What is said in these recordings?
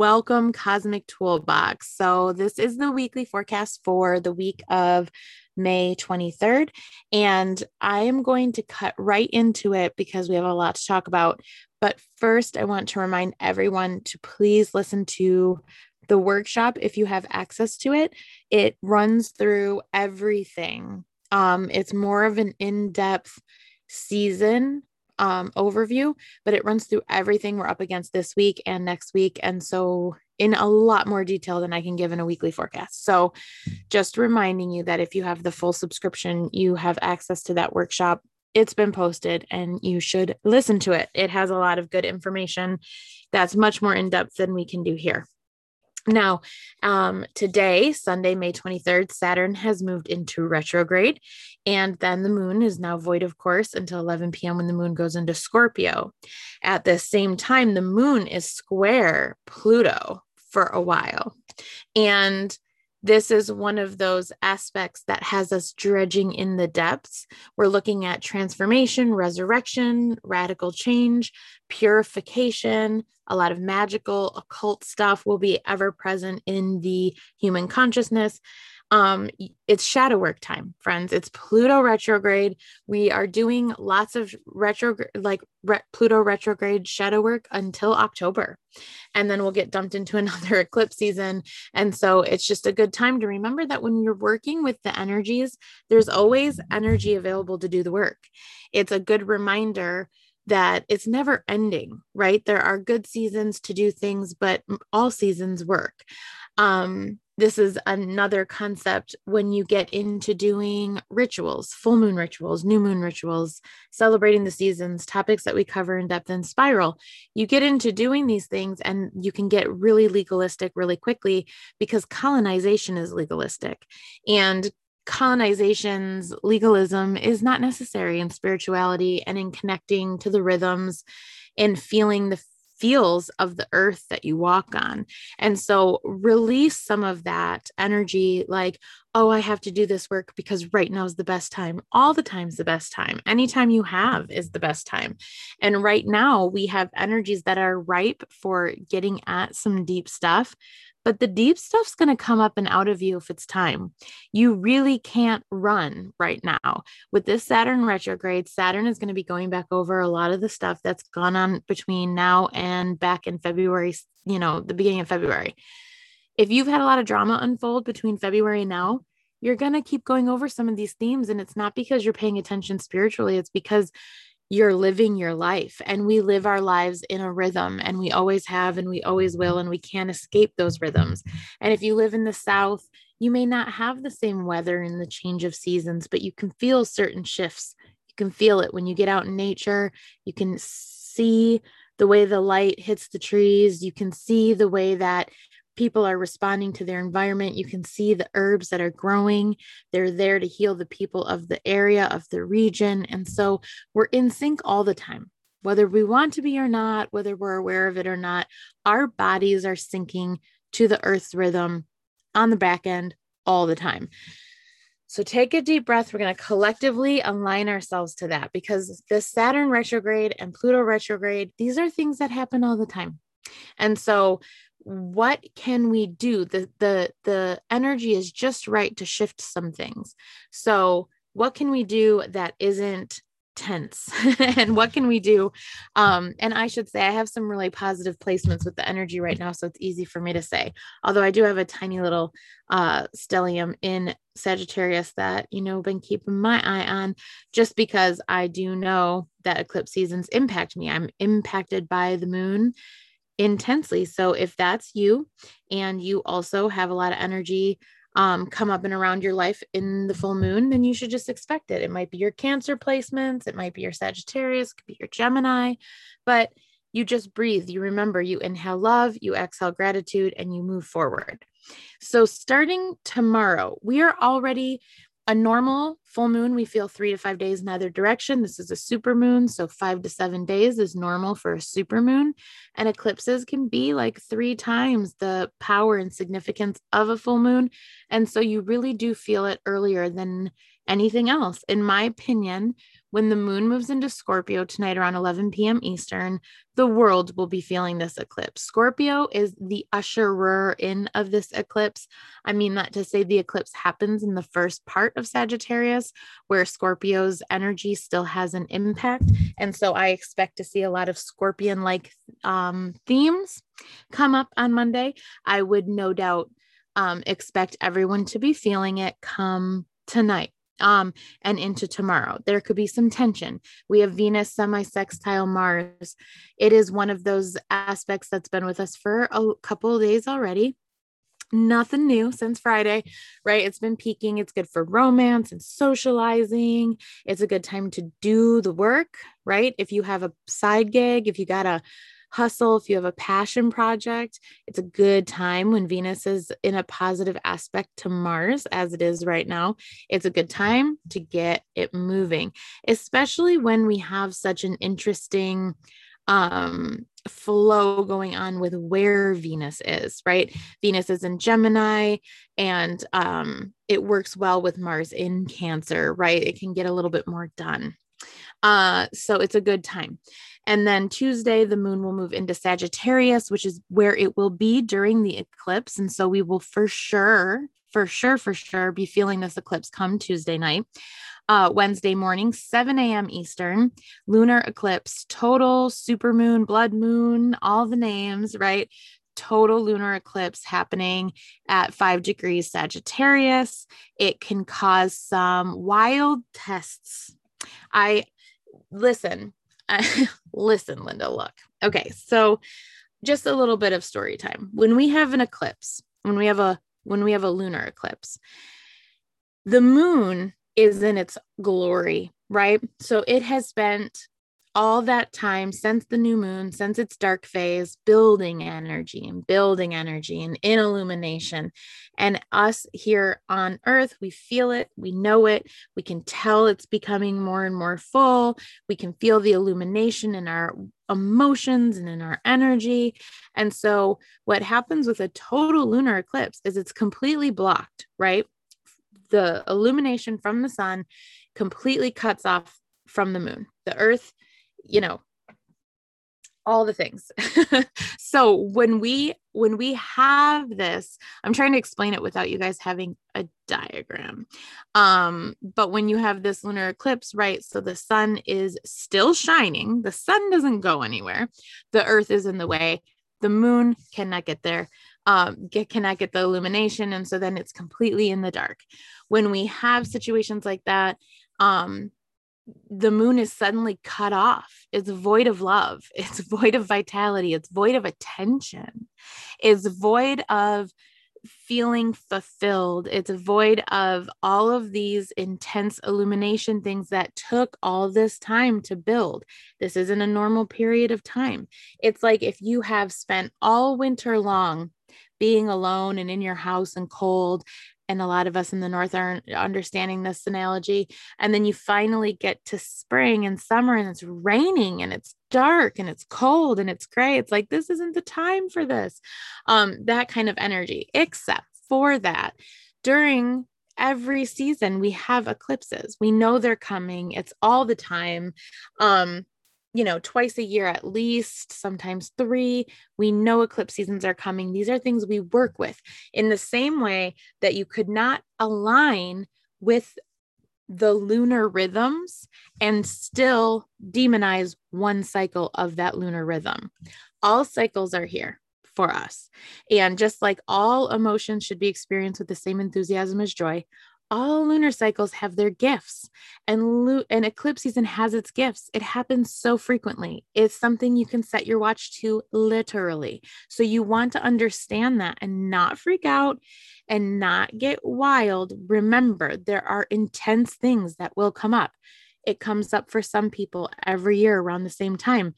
Welcome, Cosmic Toolbox. So, this is the weekly forecast for the week of May 23rd. And I am going to cut right into it because we have a lot to talk about. But first, I want to remind everyone to please listen to the workshop if you have access to it. It runs through everything. Um, it's more of an in depth season um, overview, but it runs through everything we're up against this week and next week. And so, in a lot more detail than I can give in a weekly forecast. So, just reminding you that if you have the full subscription, you have access to that workshop. It's been posted and you should listen to it. It has a lot of good information that's much more in depth than we can do here. Now, um, today, Sunday, May 23rd, Saturn has moved into retrograde, and then the moon is now void of course until 11 p.m. when the moon goes into Scorpio. At the same time, the moon is square Pluto for a while. And this is one of those aspects that has us dredging in the depths. We're looking at transformation, resurrection, radical change, purification, a lot of magical occult stuff will be ever present in the human consciousness um it's shadow work time friends. It's pluto retrograde. We are doing lots of retro like re- pluto retrograde shadow work until october. And then we'll get dumped into another eclipse season. And so it's just a good time to remember that when you're working with the energies there's always energy available to do the work. It's a good reminder that it's never ending right? There are good seasons to do things but all seasons work. Um this is another concept when you get into doing rituals, full moon rituals, new moon rituals, celebrating the seasons, topics that we cover in depth in spiral. You get into doing these things and you can get really legalistic really quickly because colonization is legalistic. And colonization's legalism is not necessary in spirituality and in connecting to the rhythms and feeling the feels of the earth that you walk on. And so release some of that energy like, oh, I have to do this work because right now is the best time. All the time's the best time. Anytime you have is the best time. And right now we have energies that are ripe for getting at some deep stuff but the deep stuff's going to come up and out of you if it's time. You really can't run right now. With this Saturn retrograde, Saturn is going to be going back over a lot of the stuff that's gone on between now and back in February, you know, the beginning of February. If you've had a lot of drama unfold between February and now, you're going to keep going over some of these themes. And it's not because you're paying attention spiritually, it's because you're living your life and we live our lives in a rhythm and we always have and we always will and we can't escape those rhythms. And if you live in the south you may not have the same weather in the change of seasons but you can feel certain shifts. You can feel it when you get out in nature. You can see the way the light hits the trees. You can see the way that people are responding to their environment. You can see the herbs that are growing. They're there to heal the people of the area, of the region. And so we're in sync all the time. Whether we want to be or not, whether we're aware of it or not, our bodies are syncing to the earth's rhythm on the back end all the time. So take a deep breath. We're going to collectively align ourselves to that because the Saturn retrograde and Pluto retrograde, these are things that happen all the time. And so what can we do? The the the energy is just right to shift some things. So what can we do that isn't tense? And what can we do? Um and i should say i have some really positive placements with the energy right now so it's easy for me to say. Although i do have a tiny little uh stellium in sagittarius that you know been keeping my eye on just because i do know that eclipse seasons impact me. I'm impacted by the moon intensely. So if that's you and you also have a lot of energy um, come up and around your life in the full moon, then you should just expect it. It might be your Cancer placements, it might be your Sagittarius, could be your Gemini, but you just breathe. You remember, you inhale love, you exhale gratitude, and you move forward. So, starting tomorrow, we are already a normal full moon, we feel three to five days in either direction. This is a super moon. So five to seven days is normal for a super moon. And eclipses can be like three times the power and significance of a full moon. And so you really do feel it earlier than anything else. In my opinion, when the moon moves into Scorpio tonight around 11 p.m. Eastern, the world will be feeling this eclipse. Scorpio is the usherer in of this eclipse. I mean that to say the eclipse happens in the first part of Sagittarius, where Scorpio's energy still has an impact. And so I expect to see a lot of scorpion like um, themes come up on Monday. I would no doubt um, expect everyone to be feeling it come tonight um, and into tomorrow. There could be some tension. We have Venus semi sextile Mars. It is one of those aspects that's been with us for a couple of days already. Nothing new since Friday, right? It's been peaking. It's good for romance and socializing. It's a good time to do the work, right? If you have a side gig, if you got a hustle, if you have a passion project, it's a good time when Venus is in a positive aspect to Mars, as it is right now. It's a good time to get it moving, especially when we have such an interesting um flow going on with where Venus is, right? Venus is in Gemini and um it works well with Mars in Cancer, right? It can get a little bit more done. Uh so it's a good time. And then Tuesday, the moon will move into Sagittarius, which is where it will be during the eclipse. And so we will for sure, for sure, for sure be feeling this eclipse come Tuesday night. Uh, Wednesday morning, 7 a.m. Eastern, lunar eclipse, total super moon, blood moon, all the names, right? Total lunar eclipse happening at five degrees Sagittarius. It can cause some wild tests. I listen, listen, Linda, look. Okay, so just a little bit of story time. When we have an eclipse, when we have a when we have a lunar eclipse, the moon is in its glory, right? So it has spent all that time since the new moon, since its dark phase, building energy and building energy and in illumination. And us here on earth, we feel it, we know it, we can tell it's becoming more and more full. We can feel the illumination in our emotions and in our energy. And so, what happens with a total lunar eclipse is it's completely blocked, right? The illumination from the sun completely cuts off from the moon. The earth you know all the things. So when we when we have this i'm trying to explain it without you guys having a diagram. Um but when you have this lunar eclipse right so the sun is still shining. The sun doesn't go anywhere. The earth is in the way. The moon cannot get there um get cannot get the illumination and so then it's completely in the dark. When we have situations like that um the moon is suddenly cut off. It's void of love. It's void of vitality. It's void of attention. It's void of feeling fulfilled. It's void of all of these intense illumination things that took all this time to build. This isn't a normal period of time. It's like if you have spent all winter long being alone and in your house and cold and a lot of us in the north aren't understanding this analogy. And then you finally get to spring and summer and it's raining and it's dark and it's cold and it's gray. It's like this isn't the time for this. Um that kind of energy except for that during every season we have eclipses. We know they're coming. It's all the time. Um you know, twice a year at least, sometimes three. We know eclipse seasons are coming. These are things we work with in the same way that you could not align with the lunar rhythms and still demonize one cycle of that lunar rhythm. All cycles are here for us. And just like all emotions should be experienced with the same enthusiasm as joy, all lunar cycles have their gifts and lu- an eclipse season has its gifts. It happens so frequently. It's something you can set your watch to literally. So you want to understand that and not freak out and not get wild. Remember there are intense things that will come up. It comes up for some people every year around the same time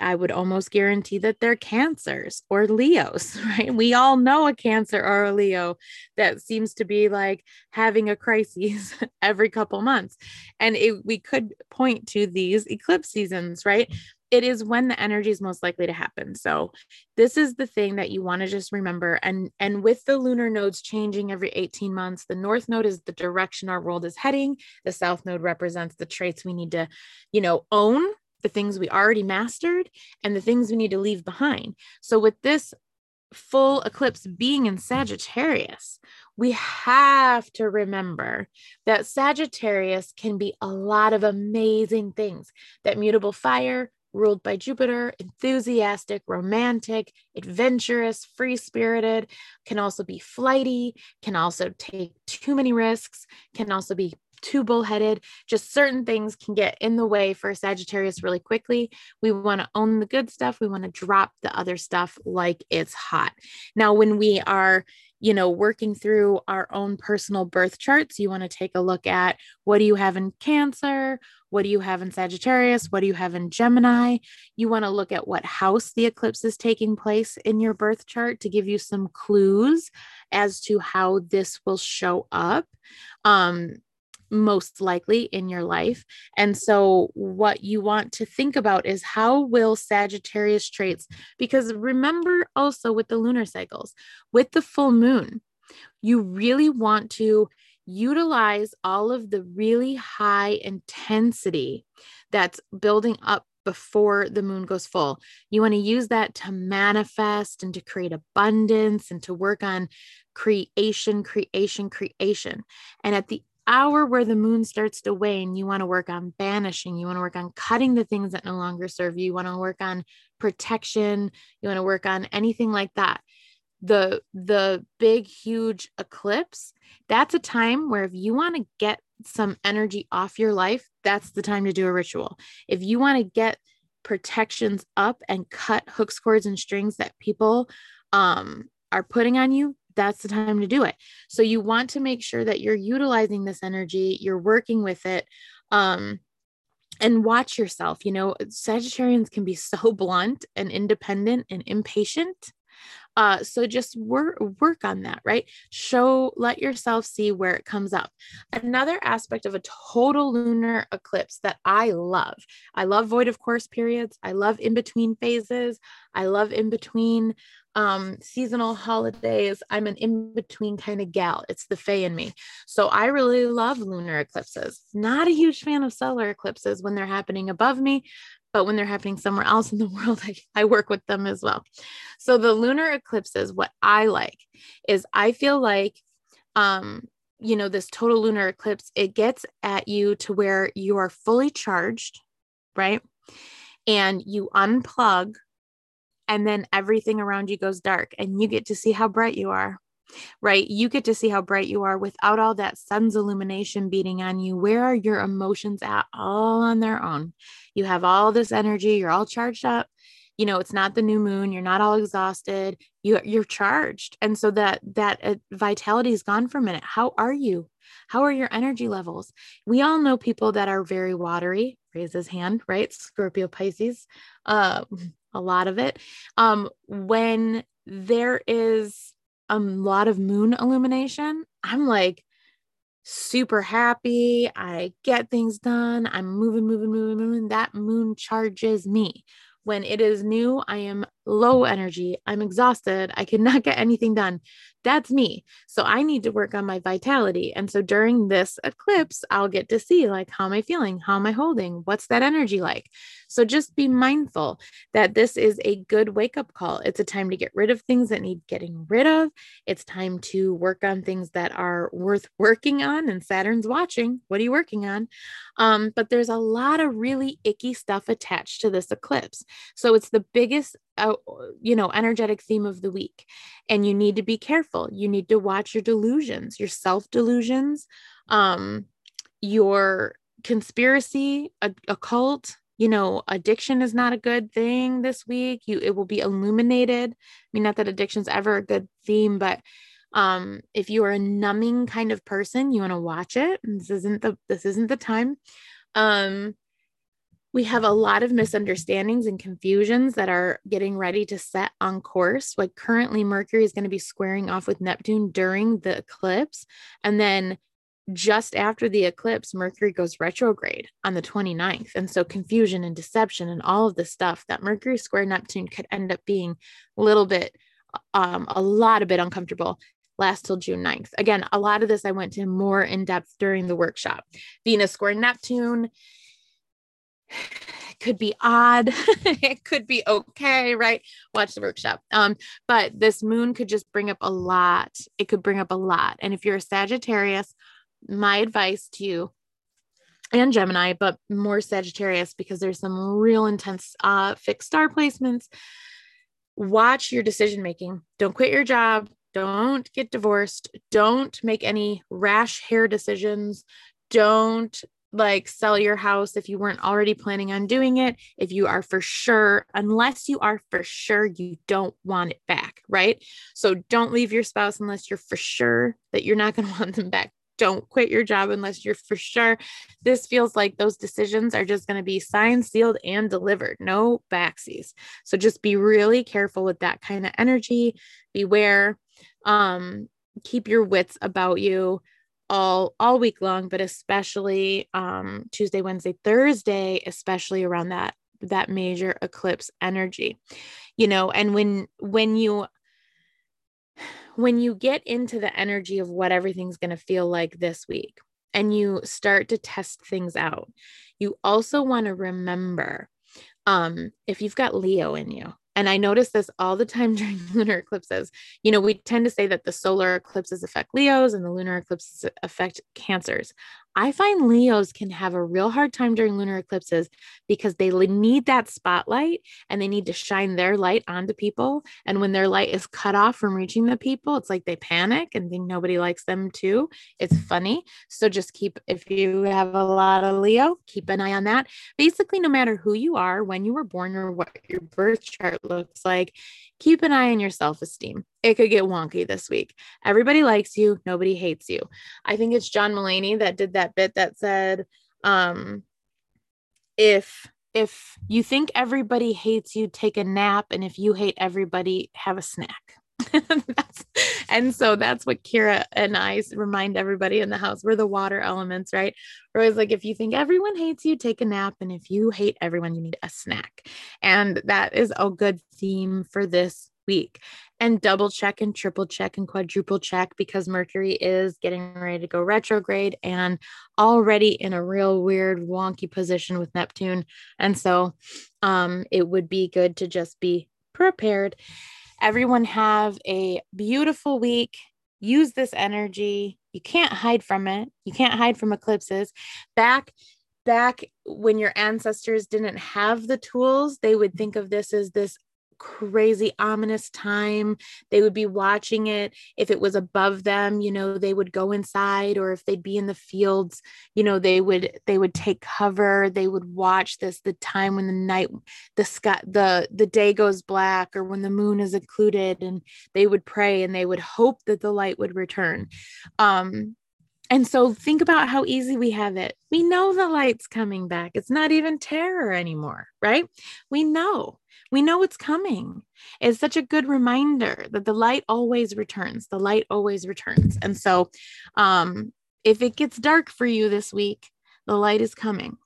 I would almost guarantee that they're cancers or Leos, right? We all know a cancer or a Leo that seems to be like having a crisis every couple months. And it, we could point to these eclipse seasons, right? it is when the energy is most likely to happen. So this is the thing that you want to just remember. And and with the lunar nodes changing every 18 months, the north node is the direction our world is heading. The south node represents the traits we need to, you know, own, the things we already mastered, and the things we need to leave behind. So with this full eclipse being in Sagittarius, we have to remember that Sagittarius can be a lot of amazing things. That mutable fire, ruled by Jupiter, enthusiastic, romantic, adventurous, free spirited, can also be flighty, can also take too many risks, can also be too bullheaded. Just certain things can get in the way for Sagittarius really quickly. We want to own the good stuff. We want to drop the other stuff like it's hot. Now, when we are you know, working through our own personal birth charts, you want to take a look at what do you have in Cancer? What do you have in Sagittarius? What do you have in Gemini? You want to look at what house the eclipse is taking place in your birth chart to give you some clues as to how this will show up. Um, most likely in your life. And so, what you want to think about is how will Sagittarius traits, because remember also with the lunar cycles, with the full moon, you really want to utilize all of the really high intensity that's building up before the moon goes full. You want to use that to manifest and to create abundance and to work on creation, creation, creation. And at the hour where the moon starts to wane, you want to work on banishing, you want to work on cutting the things that no longer serve you, you want to work on protection, you want to work on anything like that. The the big huge eclipse, that's a time where if you want to get some energy off your life, that's the time to do a ritual. If you want to get protections up and cut hooks, cords, and strings that people um, are putting on you, that's the time to do it. So you want to make sure that you're utilizing this energy, you're working with it. Um, and watch yourself. You know, Sagittarians can be so blunt and independent and impatient. Uh, so just work work on that, right? Show, let yourself see where it comes up. Another aspect of a total lunar eclipse that I love. I love void of course periods. I love in between phases. I love in between um seasonal holidays i'm an in-between kind of gal it's the fae in me so i really love lunar eclipses not a huge fan of solar eclipses when they're happening above me but when they're happening somewhere else in the world I, I work with them as well. So the lunar eclipses what i like is i feel like um you know this total lunar eclipse it gets at you to where you are fully charged right? And you unplug and then everything around you goes dark and you get to see how bright you are right? You get to see how bright you are without all that sun's illumination beating on you. Where are your emotions at? All on their own. You have all this energy. You're all charged up. You know it's not the new moon. You're not all exhausted. You you're charged. And so that that uh, vitality is gone for a minute. How are you? How are your energy levels? We all know people that are very watery raise his hand right? Scorpio pisces uh a lot of it. Um, when there is a lot of moon illumination, I'm like super happy. I get things done. I'm moving, moving, moving, moving. That moon charges me. When it is new, I am low energy. I'm exhausted. I cannot get anything done. That's me. So I need to work on my vitality. And so during this eclipse, I'll get to see like, how am I feeling? How am I holding? What's that energy like? So just be mindful that this is a good wake up call. It's a time to get rid of things that need getting rid of. It's time to work on things that are worth working on. And Saturn's watching. What are you working on? Um, but there's a lot of really icky stuff attached to this eclipse. So it's the biggest uh, you know energetic theme of the week and you need to be careful you need to watch your delusions your self delusions um your conspiracy a, occult you know addiction is not a good thing this week you it will be illuminated i mean not that addiction's ever a good theme but um if you are a numbing kind of person you want to watch it this isn't the this isn't the time um we have a lot of misunderstandings and confusions that are getting ready to set on course. Like currently, Mercury is going to be squaring off with Neptune during the eclipse. And then just after the eclipse, Mercury goes retrograde on the 29th. And so confusion and deception and all of this stuff that Mercury square Neptune could end up being a little bit, um, a lot of bit uncomfortable last till June 9th. Again, a lot of this I went to more in depth during the workshop. Venus square Neptune could be odd it could be okay right watch the workshop um but this moon could just bring up a lot it could bring up a lot and if you're a sagittarius my advice to you and Gemini, but more Sagittarius because there's some real intense uh, fixed star placements. Watch your decision making. Don't quit your job. Don't get divorced. Don't make any rash hair decisions. Don't like sell your house if you weren't already planning on doing it. If you are for sure, unless you are for sure you don't want it back, right? So don't leave your spouse unless you're for sure that you're not going to want them back don't quit your job unless you're for sure. This feels like those decisions are just going to be signed, sealed, and delivered. No backsies. So just be really careful with that kind of energy. Beware. Um, keep your wits about you all all week long, but especially um, Tuesday, Wednesday, Thursday, especially around that that major eclipse energy. You know, and when when you when you get into the energy of what everything's going to feel like this week and you start to test things out, you also want to remember um, if you've got Leo in you, and I notice this all the time during lunar eclipses. You know, we tend to say that the solar eclipses affect Leos and the lunar eclipses affect Cancers. I find Leos can have a real hard time during lunar eclipses because they need that spotlight and they need to shine their light onto people. And when their light is cut off from reaching the people, it's like they panic and think nobody likes them too. It's funny. So just keep, if you have a lot of Leo, keep an eye on that. Basically, no matter who you are, when you were born, or what your birth chart looks like, keep an eye on your self esteem. It could get wonky this week. Everybody likes you, nobody hates you. I think it's John Mulaney that did that bit that said, um, if if you think everybody hates you, take a nap, and if you hate everybody, have a snack. and so that's what Kira and I remind everybody in the house. We're the water elements, right? We're always like, if you think everyone hates you, take a nap. And if you hate everyone, you need a snack. And that is a good theme for this week. And double check and triple check and quadruple check because Mercury is getting ready to go retrograde and already in a real weird, wonky position with Neptune. And so um, it would be good to just be prepared. Everyone have a beautiful week. Use this energy. You can't hide from it. You can't hide from eclipses. Back back when your ancestors didn't have the tools, they would think of this as this crazy ominous time. They would be watching it. If it was above them, you know, they would go inside or if they'd be in the fields, you know, they would they would take cover. They would watch this the time when the night the sky the the day goes black or when the moon is occluded and they would pray and they would hope that the light would return. Um and so think about how easy we have it. We know the light's coming back. It's not even terror anymore, right? We know. We know it's coming. It's such a good reminder that the light always returns. The light always returns. And so, um, if it gets dark for you this week, the light is coming.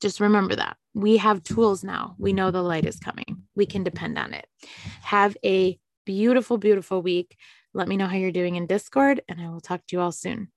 Just remember that. We have tools now. We know the light is coming. We can depend on it. Have a beautiful, beautiful week. Let me know how you're doing in Discord, and I will talk to you all soon.